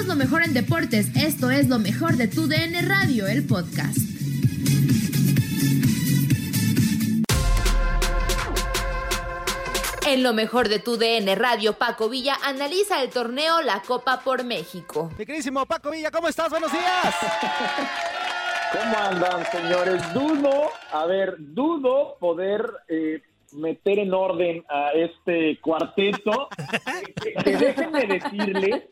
Somos lo mejor en deportes. Esto es lo mejor de tu DN Radio, el podcast. En lo mejor de tu DN Radio, Paco Villa analiza el torneo La Copa por México. Mi queridísimo Paco Villa, ¿cómo estás? Buenos días. ¿Cómo andan, señores? Dudo, a ver, dudo poder eh, meter en orden a este cuarteto. que, que déjenme decirles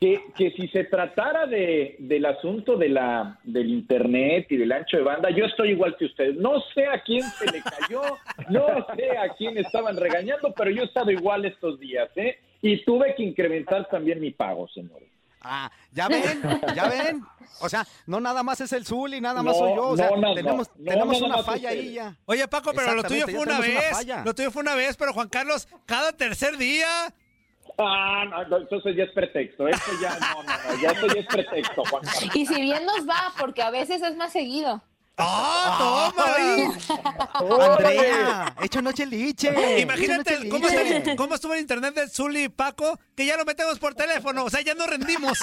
que, que si se tratara de, del asunto de la, del internet y del ancho de banda, yo estoy igual que ustedes. No sé a quién se le cayó, no sé a quién estaban regañando, pero yo he estado igual estos días, ¿eh? Y tuve que incrementar también mi pago, señores. Ah, ya ven, ya ven. O sea, no nada más es el Zul y nada más No, soy yo. O sea, no, no, tenemos, no, tenemos no, una no, falla ahí ya. Oye, Paco, pero lo tuyo fue una una vez. falla. Lo tuyo fue una vez, pero Juan Carlos, cada tercer día. Ah, no, entonces ya es pretexto. Esto ya, no, no, no, ya esto ya es pretexto. Y si bien nos va, porque a veces es más seguido. ¡Ah, toma! ahí! Andrea, hecho noche liche. Imagínate Échanos cómo, cheliche. está- cómo estuvo el internet de Zuli y Paco, que ya lo metemos por teléfono. O sea, ya no rendimos.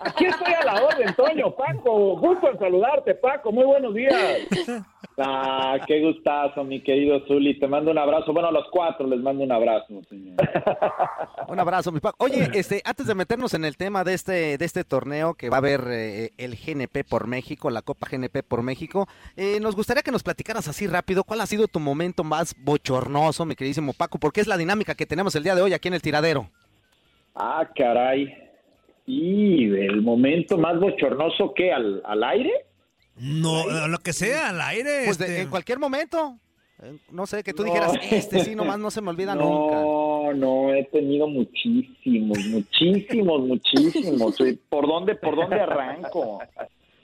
Aquí estoy a la orden, Toño, Paco. Gusto en saludarte, Paco. Muy buenos días. Ah, qué gustazo, mi querido Zuli. Te mando un abrazo. Bueno, a los cuatro les mando un abrazo, señor. Un abrazo, mi Paco. Oye, este, antes de meternos en el tema de este, de este torneo que va a haber eh, el GNP por México, la Copa GNP por México, eh, nos gustaría que nos platicaras así rápido cuál ha sido tu momento más bochornoso, mi queridísimo Paco, porque es la dinámica que tenemos el día de hoy aquí en el tiradero. Ah, caray. Y el momento más bochornoso que al, al aire. No, lo que sea, al aire. Pues de- este. en cualquier momento. Eh, No sé, que tú No. dijeras, este sí, nomás no se me olvida nunca. No, no, he tenido muchísimos, muchísimos, muchísimos. ¿Por dónde, por dónde arranco?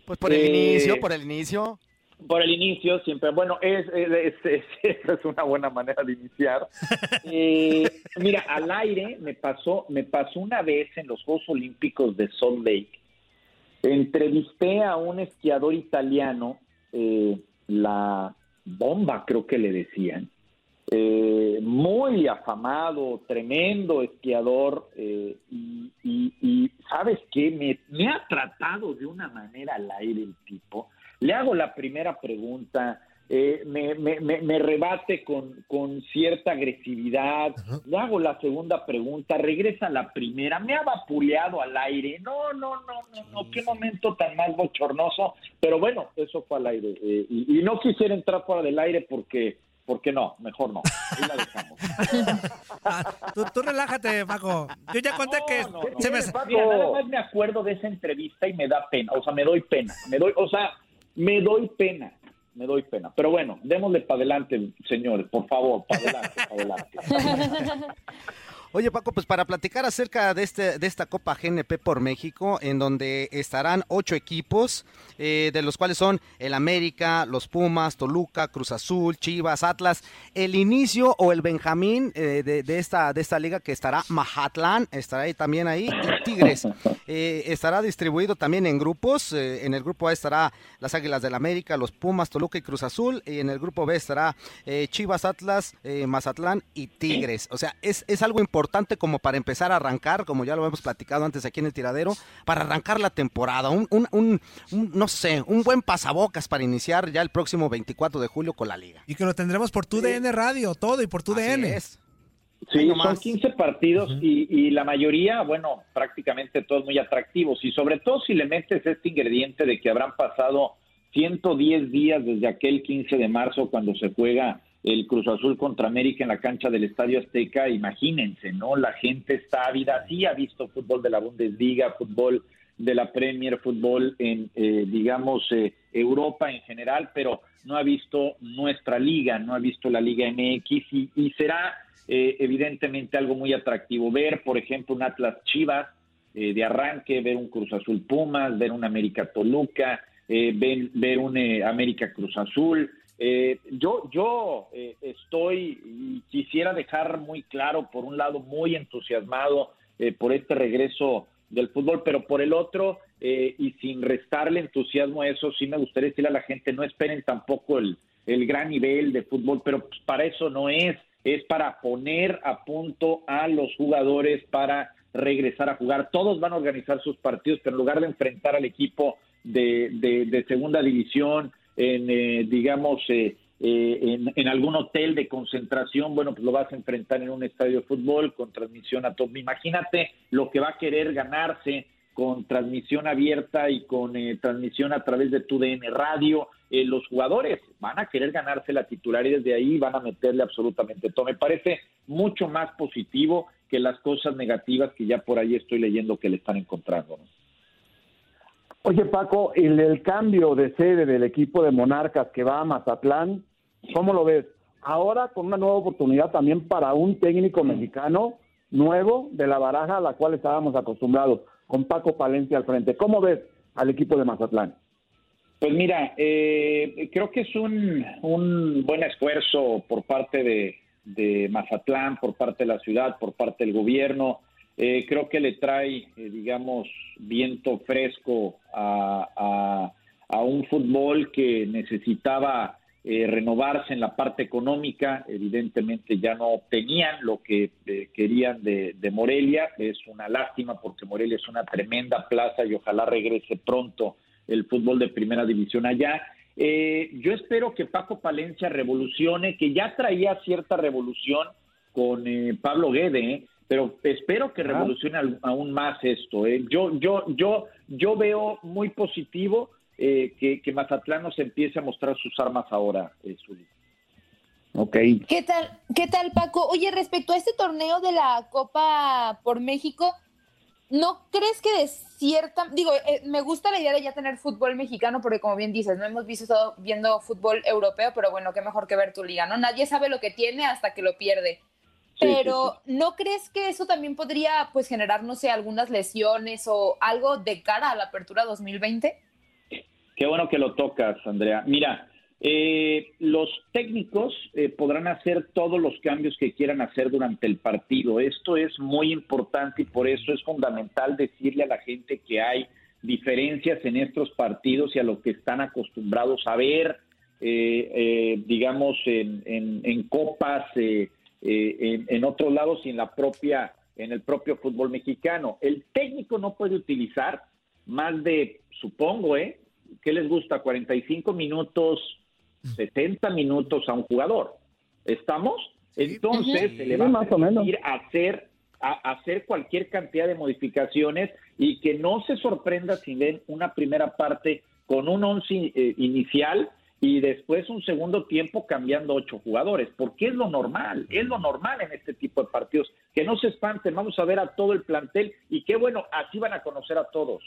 Pues por el Eh, inicio, por el inicio. Por el inicio, siempre. Bueno, es, es, es- es- esa es una buena manera de iniciar. Eh, mira, al aire me pasó, me pasó una vez en los Juegos Olímpicos de Salt Lake. Entrevisté a un esquiador italiano, eh, la bomba creo que le decían, eh, muy afamado, tremendo esquiador, eh, y, y- y, ¿sabes qué? Me, me ha tratado de una manera al aire el tipo. Le hago la primera pregunta, eh, me, me- me- me rebate con, con cierta agresividad, le hago la segunda pregunta, regresa la primera, me ha vapuleado al aire, no, no, no, no, no, qué momento tan más bochornoso, pero bueno, eso fue al aire, y, y no quisiera entrar fuera del aire porque, porque no, mejor no, ahí la dejamos. Ah, tú, tú relájate, Paco. Yo ya conté que No, no, se me... no. Mira, nada más me acuerdo de esa entrevista y me da pena, o sea, me doy pena, me doy, o sea, me doy pena, me doy pena. Pero bueno, démosle para adelante, señores, por favor, para adelante, para adelante. Oye, Paco, pues para platicar acerca de, este, de esta Copa GNP por México, en donde estarán ocho equipos, eh, de los cuales son el América, los Pumas, Toluca, Cruz Azul, Chivas, Atlas, el inicio o el Benjamín eh, de, de esta, de esta liga que estará Mazatlán, estará ahí también ahí, y Tigres. Eh, estará distribuido también en grupos, en el grupo A estará las Águilas del América, los Pumas, Toluca y Cruz Azul, y en el grupo B estará Chivas, Atlas, Mazatlán y Tigres. O sea, es, es algo importante como para empezar a arrancar, como ya lo hemos platicado antes aquí en el tiradero, para arrancar la temporada. Un, un, un- un, no sé, un buen pasabocas para iniciar ya el próximo 24 de julio con la liga. Y que lo tendremos por tu DN Radio, todo y por tu Así DN. es. Sí, son nomás. 15 partidos y, y la mayoría, bueno, prácticamente todos muy atractivos. Y sobre todo si le metes este ingrediente de que habrán pasado 110 días desde aquel 15 de marzo cuando se juega el Cruz Azul contra América en la cancha del Estadio Azteca, imagínense, ¿no? La gente está ávida, sí ha visto fútbol de la Bundesliga, fútbol de la Premier, fútbol en, eh, digamos, eh, Europa en general, pero no ha visto nuestra liga, no ha visto la Liga MX y, será eh, evidentemente algo muy atractivo ver, por ejemplo, un Atlas Chivas eh, de arranque, ver un Cruz Azul Pumas, ver un América Toluca, eh, ver, ver un eh, América Cruz Azul. Eh, yo yo eh, estoy y quisiera dejar muy claro, por un lado, muy entusiasmado eh, por este regreso del fútbol, pero por el otro, eh, y sin restarle entusiasmo a eso, sí me gustaría decirle a la gente, no esperen tampoco el, el gran nivel de fútbol, pero para eso no es, es para poner a punto a los jugadores, para regresar a jugar. Todos van a organizar sus partidos, pero en lugar de enfrentar al equipo de, de, segunda división, en, eh, digamos, eh, eh, en, algún hotel de concentración, bueno, pues lo vas a enfrentar en un estadio de fútbol con transmisión a todo. Imagínate lo que va a querer ganarse con transmisión abierta y con transmisión a través de tu DN Radio. los jugadores van a querer ganarse la titular y desde ahí van a meterle absolutamente todo. Me parece mucho más positivo que las cosas negativas que ya por ahí estoy leyendo que le están encontrando. Oye Paco, el, el cambio de sede del equipo de Monarcas que va a Mazatlán, ¿cómo lo ves? Ahora con una nueva oportunidad también para un técnico mexicano nuevo de la baraja a la cual estábamos acostumbrados, con Paco Palencia al frente. ¿Cómo ves al equipo de Mazatlán? Pues mira, eh, creo que es un, un buen esfuerzo por parte de, de Mazatlán, por parte de la ciudad, por parte del gobierno. Eh, creo que le trae, eh, digamos, viento fresco a, un fútbol que necesitaba eh, renovarse en la parte económica. Evidentemente ya no obtenían lo que querían de, de, Morelia. Es una lástima porque Morelia es una tremenda plaza y ojalá regrese pronto el fútbol de primera división allá. Eh, yo espero que Paco Palencia revolucione, que ya traía cierta revolución con eh, Pablo Guede, ¿eh? Pero espero que revolucione aún más esto. Yo, yo, yo, yo veo muy positivo que, que, Mazatlán nos empiece a mostrar sus armas ahora, Zuli. Ok. ¿Qué tal, ¿Qué tal, Paco? Oye, respecto a este torneo de la Copa por México, ¿No crees que de cierta, digo, eh, me gusta la idea de ya tener fútbol mexicano, porque como bien dices, no hemos visto viendo fútbol europeo, pero bueno, qué mejor que ver tu liga, ¿no? Nadie sabe lo que tiene hasta que lo pierde. Pero ¿no crees que eso también podría pues generar, no sé, algunas lesiones o algo de cara a la apertura 2020? Qué bueno que lo tocas, Andrea. Mira, eh, los técnicos eh, podrán hacer todos los cambios que quieran hacer durante el partido. Esto es muy importante y por eso es fundamental decirle a la gente que hay diferencias en estos partidos y a lo que están acostumbrados a ver, eh, digamos, en, copas, en, en, otros lados y en la propia, en el propio fútbol mexicano. El técnico no puede utilizar más de, supongo, ¿eh? ¿Qué les gusta? 45 minutos 70 minutos a un jugador. ¿Estamos? Entonces se le va a ir a hacer, a hacer cualquier cantidad de modificaciones y que no se sorprenda si ven una primera parte con un once eh, inicial y después un segundo tiempo cambiando ocho jugadores, porque es lo normal, es lo normal en este tipo de partidos. Que no se espanten, vamos a ver a todo el plantel y qué bueno, así van a conocer a todos.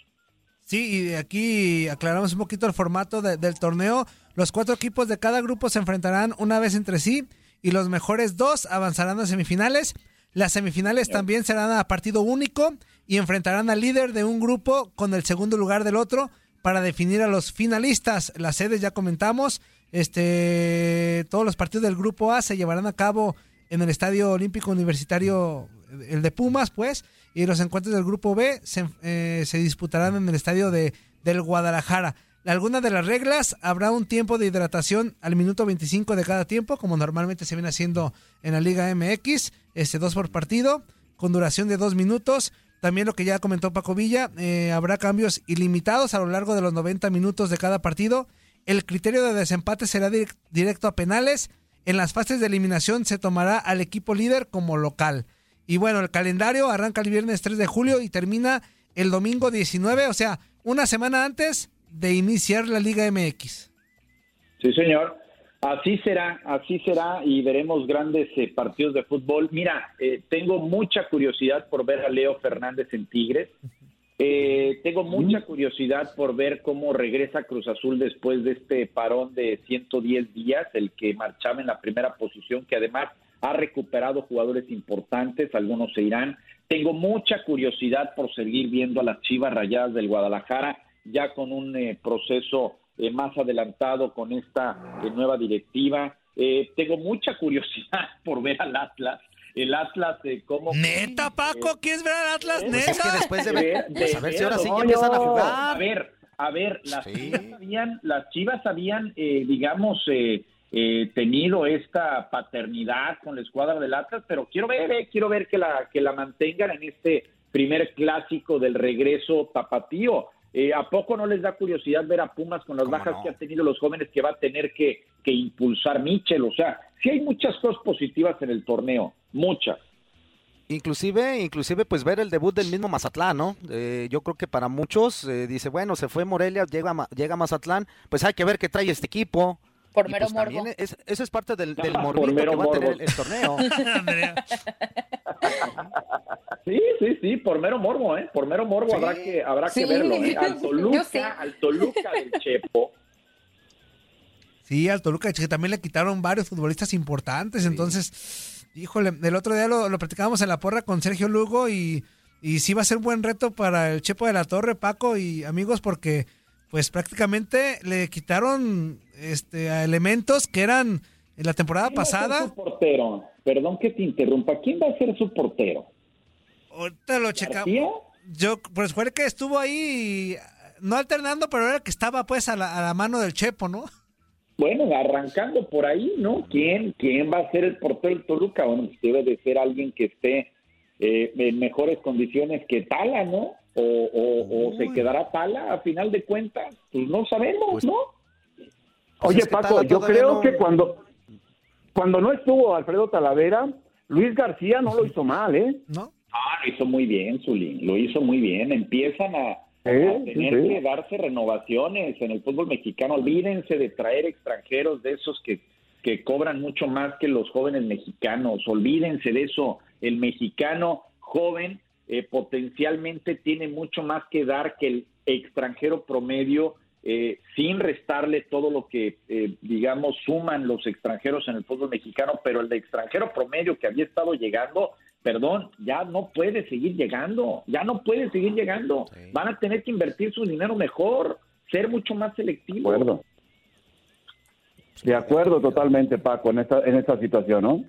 Sí, y aquí aclaramos un poquito el formato del torneo. Los cuatro equipos de cada grupo se enfrentarán una vez entre sí y los mejores dos avanzarán a semifinales. Las semifinales también serán a partido único y enfrentarán al líder de un grupo con el segundo lugar del otro para definir a los finalistas. Las sedes ya comentamos. Este, todos los partidos del grupo A se llevarán a cabo en el Estadio Olímpico Universitario, el de Pumas, pues y los encuentros del grupo B se, eh, se disputarán en el estadio de, del Guadalajara. Algunas de las reglas, habrá un tiempo de hidratación al minuto 25 de cada tiempo, como normalmente se viene haciendo en la Liga MX, este dos por partido, con duración de dos minutos. También lo que ya comentó Paco Villa, eh, habrá cambios ilimitados a lo largo de los 90 minutos de cada partido. El criterio de desempate será directo a penales. En las fases de eliminación se tomará al equipo líder como local. Y bueno, el calendario arranca el viernes 3 de julio y termina el domingo 19, o sea, una semana antes de iniciar la Liga MX. Sí, señor. Así será, así será y veremos grandes eh, partidos de fútbol. Mira, eh, tengo mucha curiosidad por ver a Leo Fernández en Tigres. Eh, tengo mucha curiosidad por ver cómo regresa Cruz Azul después de este parón de 110 días, el que marchaba en la primera posición, que además ha recuperado jugadores importantes, algunos se irán. Tengo mucha curiosidad por seguir viendo a las Chivas Rayadas del Guadalajara, ya con un eh, proceso eh, más adelantado con esta eh, nueva directiva. tengo mucha curiosidad por ver al Atlas. El Atlas, cómo. Neta, Paco, ¿quieres ver al Atlas? Pues neta. es que después de ver, a ver si ahora sí empiezan a jugar. A ver, a ver, las Chivas habían, las Chivas habían, digamos, eh, eh, tenido esta paternidad con la escuadra del Atlas, pero quiero ver, eh, quiero ver que la que la mantengan en este primer clásico del regreso tapatío. Eh, ¿A poco no les da curiosidad ver a Pumas con las bajas que han tenido los jóvenes que va a tener que, que impulsar Michel? O sea, sí hay muchas cosas positivas en el torneo, muchas. Inclusive, inclusive, pues ver el debut del mismo Mazatlán, ¿no? Eh, yo creo que para muchos eh, dice, bueno, se fue Morelia, llega, llega Mazatlán, pues hay que ver qué trae este equipo. Por mero pues morbo. Es, eso es parte del, del morbito que va a tener el, torneo. sí, sí, sí, por mero morbo, ¿eh? Por mero morbo habrá que, habrá que verlo, ¿eh? Al Toluca, al Toluca del Chepo. Sí, al Toluca, que también le quitaron varios futbolistas importantes, entonces Híjole, el otro día lo, lo platicábamos en la porra con Sergio Lugo y, y sí va a ser un buen reto para el Chepo de la Torre, Paco y amigos, porque pues prácticamente le quitaron este a elementos que eran en la temporada pasada. su portero? Perdón que te interrumpa. ¿Quién va a ser su portero? Ahorita lo checamos. Yo, pues fue el que estuvo ahí, no alternando, pero era el que estaba pues a la, a la mano del Chepo, ¿no? Bueno, arrancando por ahí, ¿no? ¿Quién, quién va a ser el portero del Toluca? Bueno, pues debe de ser alguien que esté eh, en mejores condiciones que Tala, ¿no? O, se quedará Tala a final de cuentas, pues no sabemos, pues, ¿no? Pues Oye, Paco, yo creo que cuando, cuando no estuvo Alfredo Talavera, Luis García no lo hizo mal, ¿eh? ¿No? Ah, lo hizo muy bien, Zulín, lo hizo muy bien. Empiezan a, tener que darse renovaciones en el fútbol mexicano. Olvídense de traer extranjeros de esos que, que cobran mucho más que los jóvenes mexicanos. Olvídense de eso. El mexicano joven eh, potencialmente tiene mucho más que dar que el extranjero promedio. Eh, sin restarle todo lo que, eh, digamos, suman los extranjeros en el fútbol mexicano, pero el extranjero promedio que había estado llegando perdón, ya no puede seguir llegando, ya no puede seguir llegando. Van a tener que invertir su dinero mejor, ser mucho más selectivos. De acuerdo, de acuerdo totalmente, Paco, en esta, en esta situación, ¿no?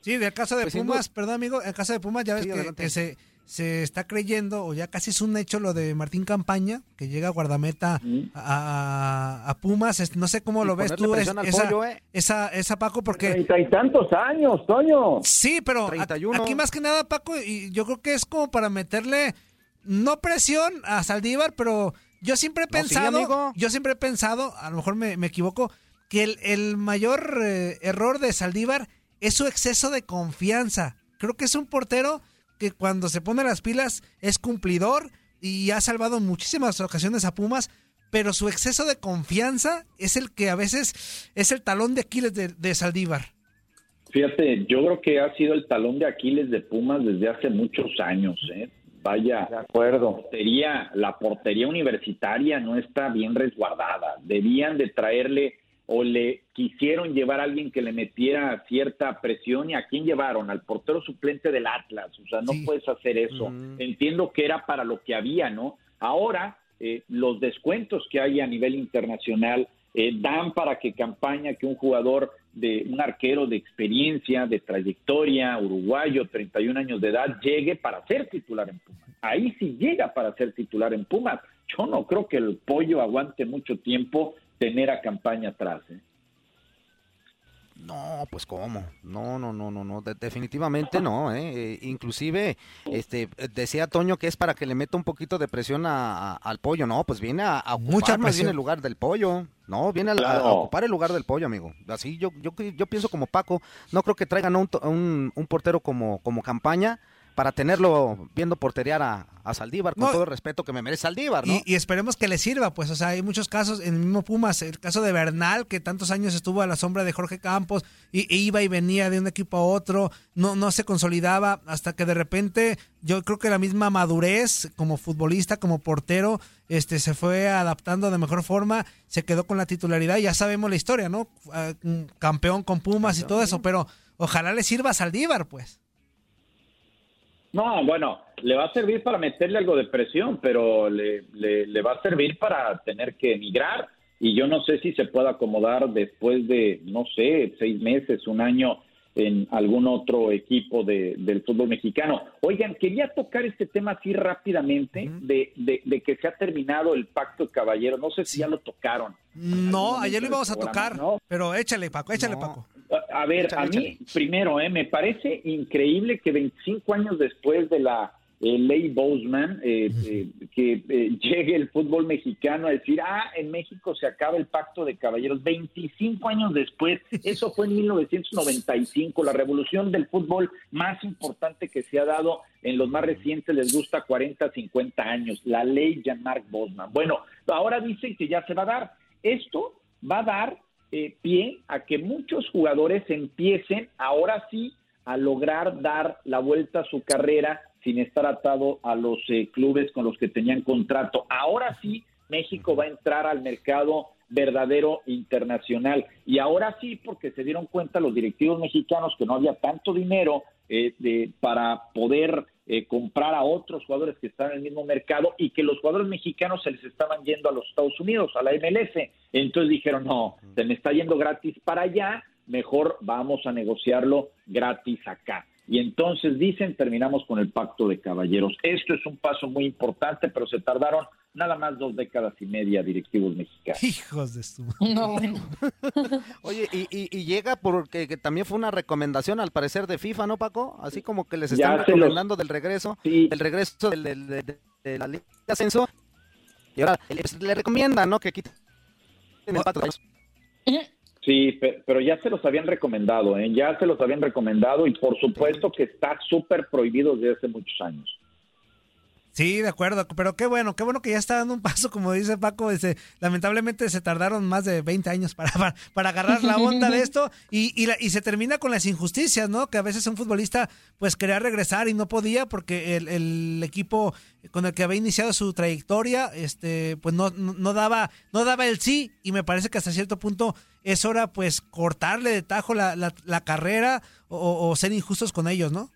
Sí, de caso de pues Pumas, perdón amigo, en caso de Pumas ya ves que, se, se está creyendo, o ya casi es un hecho lo de Martín Campaña, que llega a guardameta a, Pumas. No sé cómo lo ves tú, esa, ¿eh? esa, esa, Paco, porque... Treinta y tantos años, Toño. Sí, pero aquí más que nada, Paco, y yo creo que es como para meterle, no presión a Saldívar, pero yo siempre he pensado, yo siempre he pensado, a lo mejor me, equivoco, que el, el mayor eh, error de Saldívar es su exceso de confianza. Creo que es un portero que cuando se pone las pilas es cumplidor y ha salvado en muchísimas ocasiones a Pumas, pero su exceso de confianza es el que a veces es el talón de Aquiles de, Saldívar. Fíjate, yo creo que ha sido el talón de Aquiles de Pumas desde hace muchos años. ¿eh? Vaya, de acuerdo. La portería, la portería universitaria no está bien resguardada. Debían de traerle o le quisieron llevar a alguien que le metiera cierta presión y a quién llevaron al portero suplente del Atlas o sea no puedes hacer eso. Entiendo que era para lo que había no ahora eh, los descuentos que hay a nivel internacional eh, dan para que campaña que un jugador de un arquero de experiencia de trayectoria uruguayo 31 años de edad llegue para ser titular en Pumas. Ahí sí llega para ser titular en Pumas. Yo no creo que el pollo aguante mucho tiempo tener a campaña atrás. ¿eh? No, pues cómo, no, no, no, no, no, definitivamente no, ¿eh? ¿eh? inclusive, este, decía Toño que es para que le meta un poquito de presión al pollo, no, pues viene a, ocupar Mucha más bien el lugar del pollo, no, viene a, ocupar el lugar del pollo, amigo, así yo, yo, yo pienso como Paco, no creo que traigan un, un, un portero como, como campaña, para tenerlo viendo porteriar a, Saldívar, con todo el respeto que me merece Saldívar, ¿no? Y, esperemos que le sirva, pues, o sea, hay muchos casos, en el mismo Pumas, el caso de Bernal, que tantos años estuvo a la sombra de Jorge Campos, y, e iba y venía de un equipo a otro, no, no se consolidaba, hasta que de repente, yo creo que la misma madurez como futbolista, como portero, este, se fue adaptando de mejor forma, se quedó con la titularidad, ya sabemos la historia, ¿no? Ah, campeón con Pumas y todo eso, pero ojalá le sirva a Saldívar, pues. No, bueno, le va a servir para meterle algo de presión, pero le, le, va a servir para tener que emigrar y yo no sé si se puede acomodar después de, no sé, seis meses, un año en algún otro equipo de, del fútbol mexicano. Oigan, quería tocar este tema así rápidamente de, de, que se ha terminado el pacto de caballero. No sé si ya lo tocaron. No, ayer lo íbamos a tocar, pero échale, Paco, échale, Paco. A ver, a mí, primero, eh, me parece increíble que 25 años después de la eh, Ley Boseman, eh, eh, que llegue el fútbol mexicano a decir, ah, en México se acaba el pacto de caballeros. 25 años después, eso fue en 1995, la revolución del fútbol más importante que se ha dado en los más recientes, les gusta 40, 50 años, la ley Jean-Marc Bosman. Bueno, ahora dicen que ya se va a dar. Esto va a dar pie a que muchos jugadores empiecen ahora sí a lograr dar la vuelta a su carrera sin estar atado a los eh, clubes con los que tenían contrato. Ahora sí, México va a entrar al mercado verdadero internacional. Y ahora sí, porque se dieron cuenta los directivos mexicanos que no había tanto dinero eh, de, para poder eh, comprar a otros jugadores que están en el mismo mercado y que los jugadores mexicanos se les estaban yendo a los Estados Unidos, a la MLS. Entonces dijeron, no, se me está yendo gratis para allá, mejor vamos a negociarlo gratis acá y entonces dicen terminamos con el pacto de caballeros. Esto es un paso muy importante, pero se tardaron nada más dos décadas y media directivos mexicanos. Hijos de su... No, bueno. Oye, y, llega porque también fue una recomendación al parecer de FIFA, ¿no, Paco? Así como que les están recomendando del regreso, del regreso de, la Liga de Ascenso. Y ahora le recomiendan, ¿no? Que quiten el pacto de Sí, pero ya se los habían recomendado, ¿eh? ya se los habían recomendado y por supuesto que está súper prohibido desde hace muchos años. Sí, de acuerdo, pero qué bueno, qué bueno que ya está dando un paso, como dice Paco, este, lamentablemente se tardaron más de 20 años para, para, agarrar la onda de esto y, y, se termina con las injusticias, ¿no? Que a veces un futbolista pues quería regresar y no podía porque el, el equipo con el que había iniciado su trayectoria, este, pues no, no, daba, no daba el sí y me parece que hasta cierto punto es hora pues cortarle de tajo la, la, carrera o, o ser injustos con ellos, ¿no?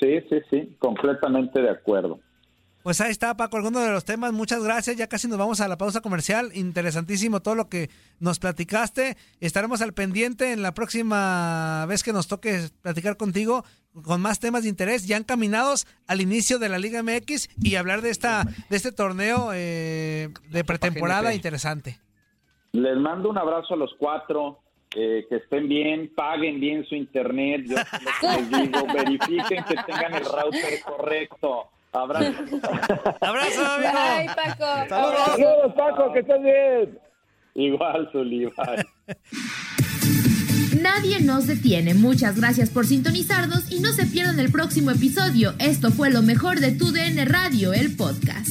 Sí, sí, sí, completamente de acuerdo. Pues ahí está, Paco, alguno de los temas. Muchas gracias. Ya casi nos vamos a la pausa comercial. Interesantísimo todo lo que nos platicaste. Estaremos al pendiente en la próxima vez que nos toque platicar contigo con más temas de interés ya encaminados al inicio de la Liga MX y hablar de esta de este torneo eh, de pretemporada interesante. Les mando un abrazo a los cuatro. Eh, que estén bien, paguen bien su internet. Yo les digo, verifiquen que tengan el router correcto. Abrazo. Abrazo, amigo. Bye, Paco. Saludos, Paco, que estés bien. Igual, Zuli, Nadie nos detiene. Muchas gracias por sintonizarnos y no se pierdan el próximo episodio. Esto fue lo mejor de Tu DN Radio, el podcast.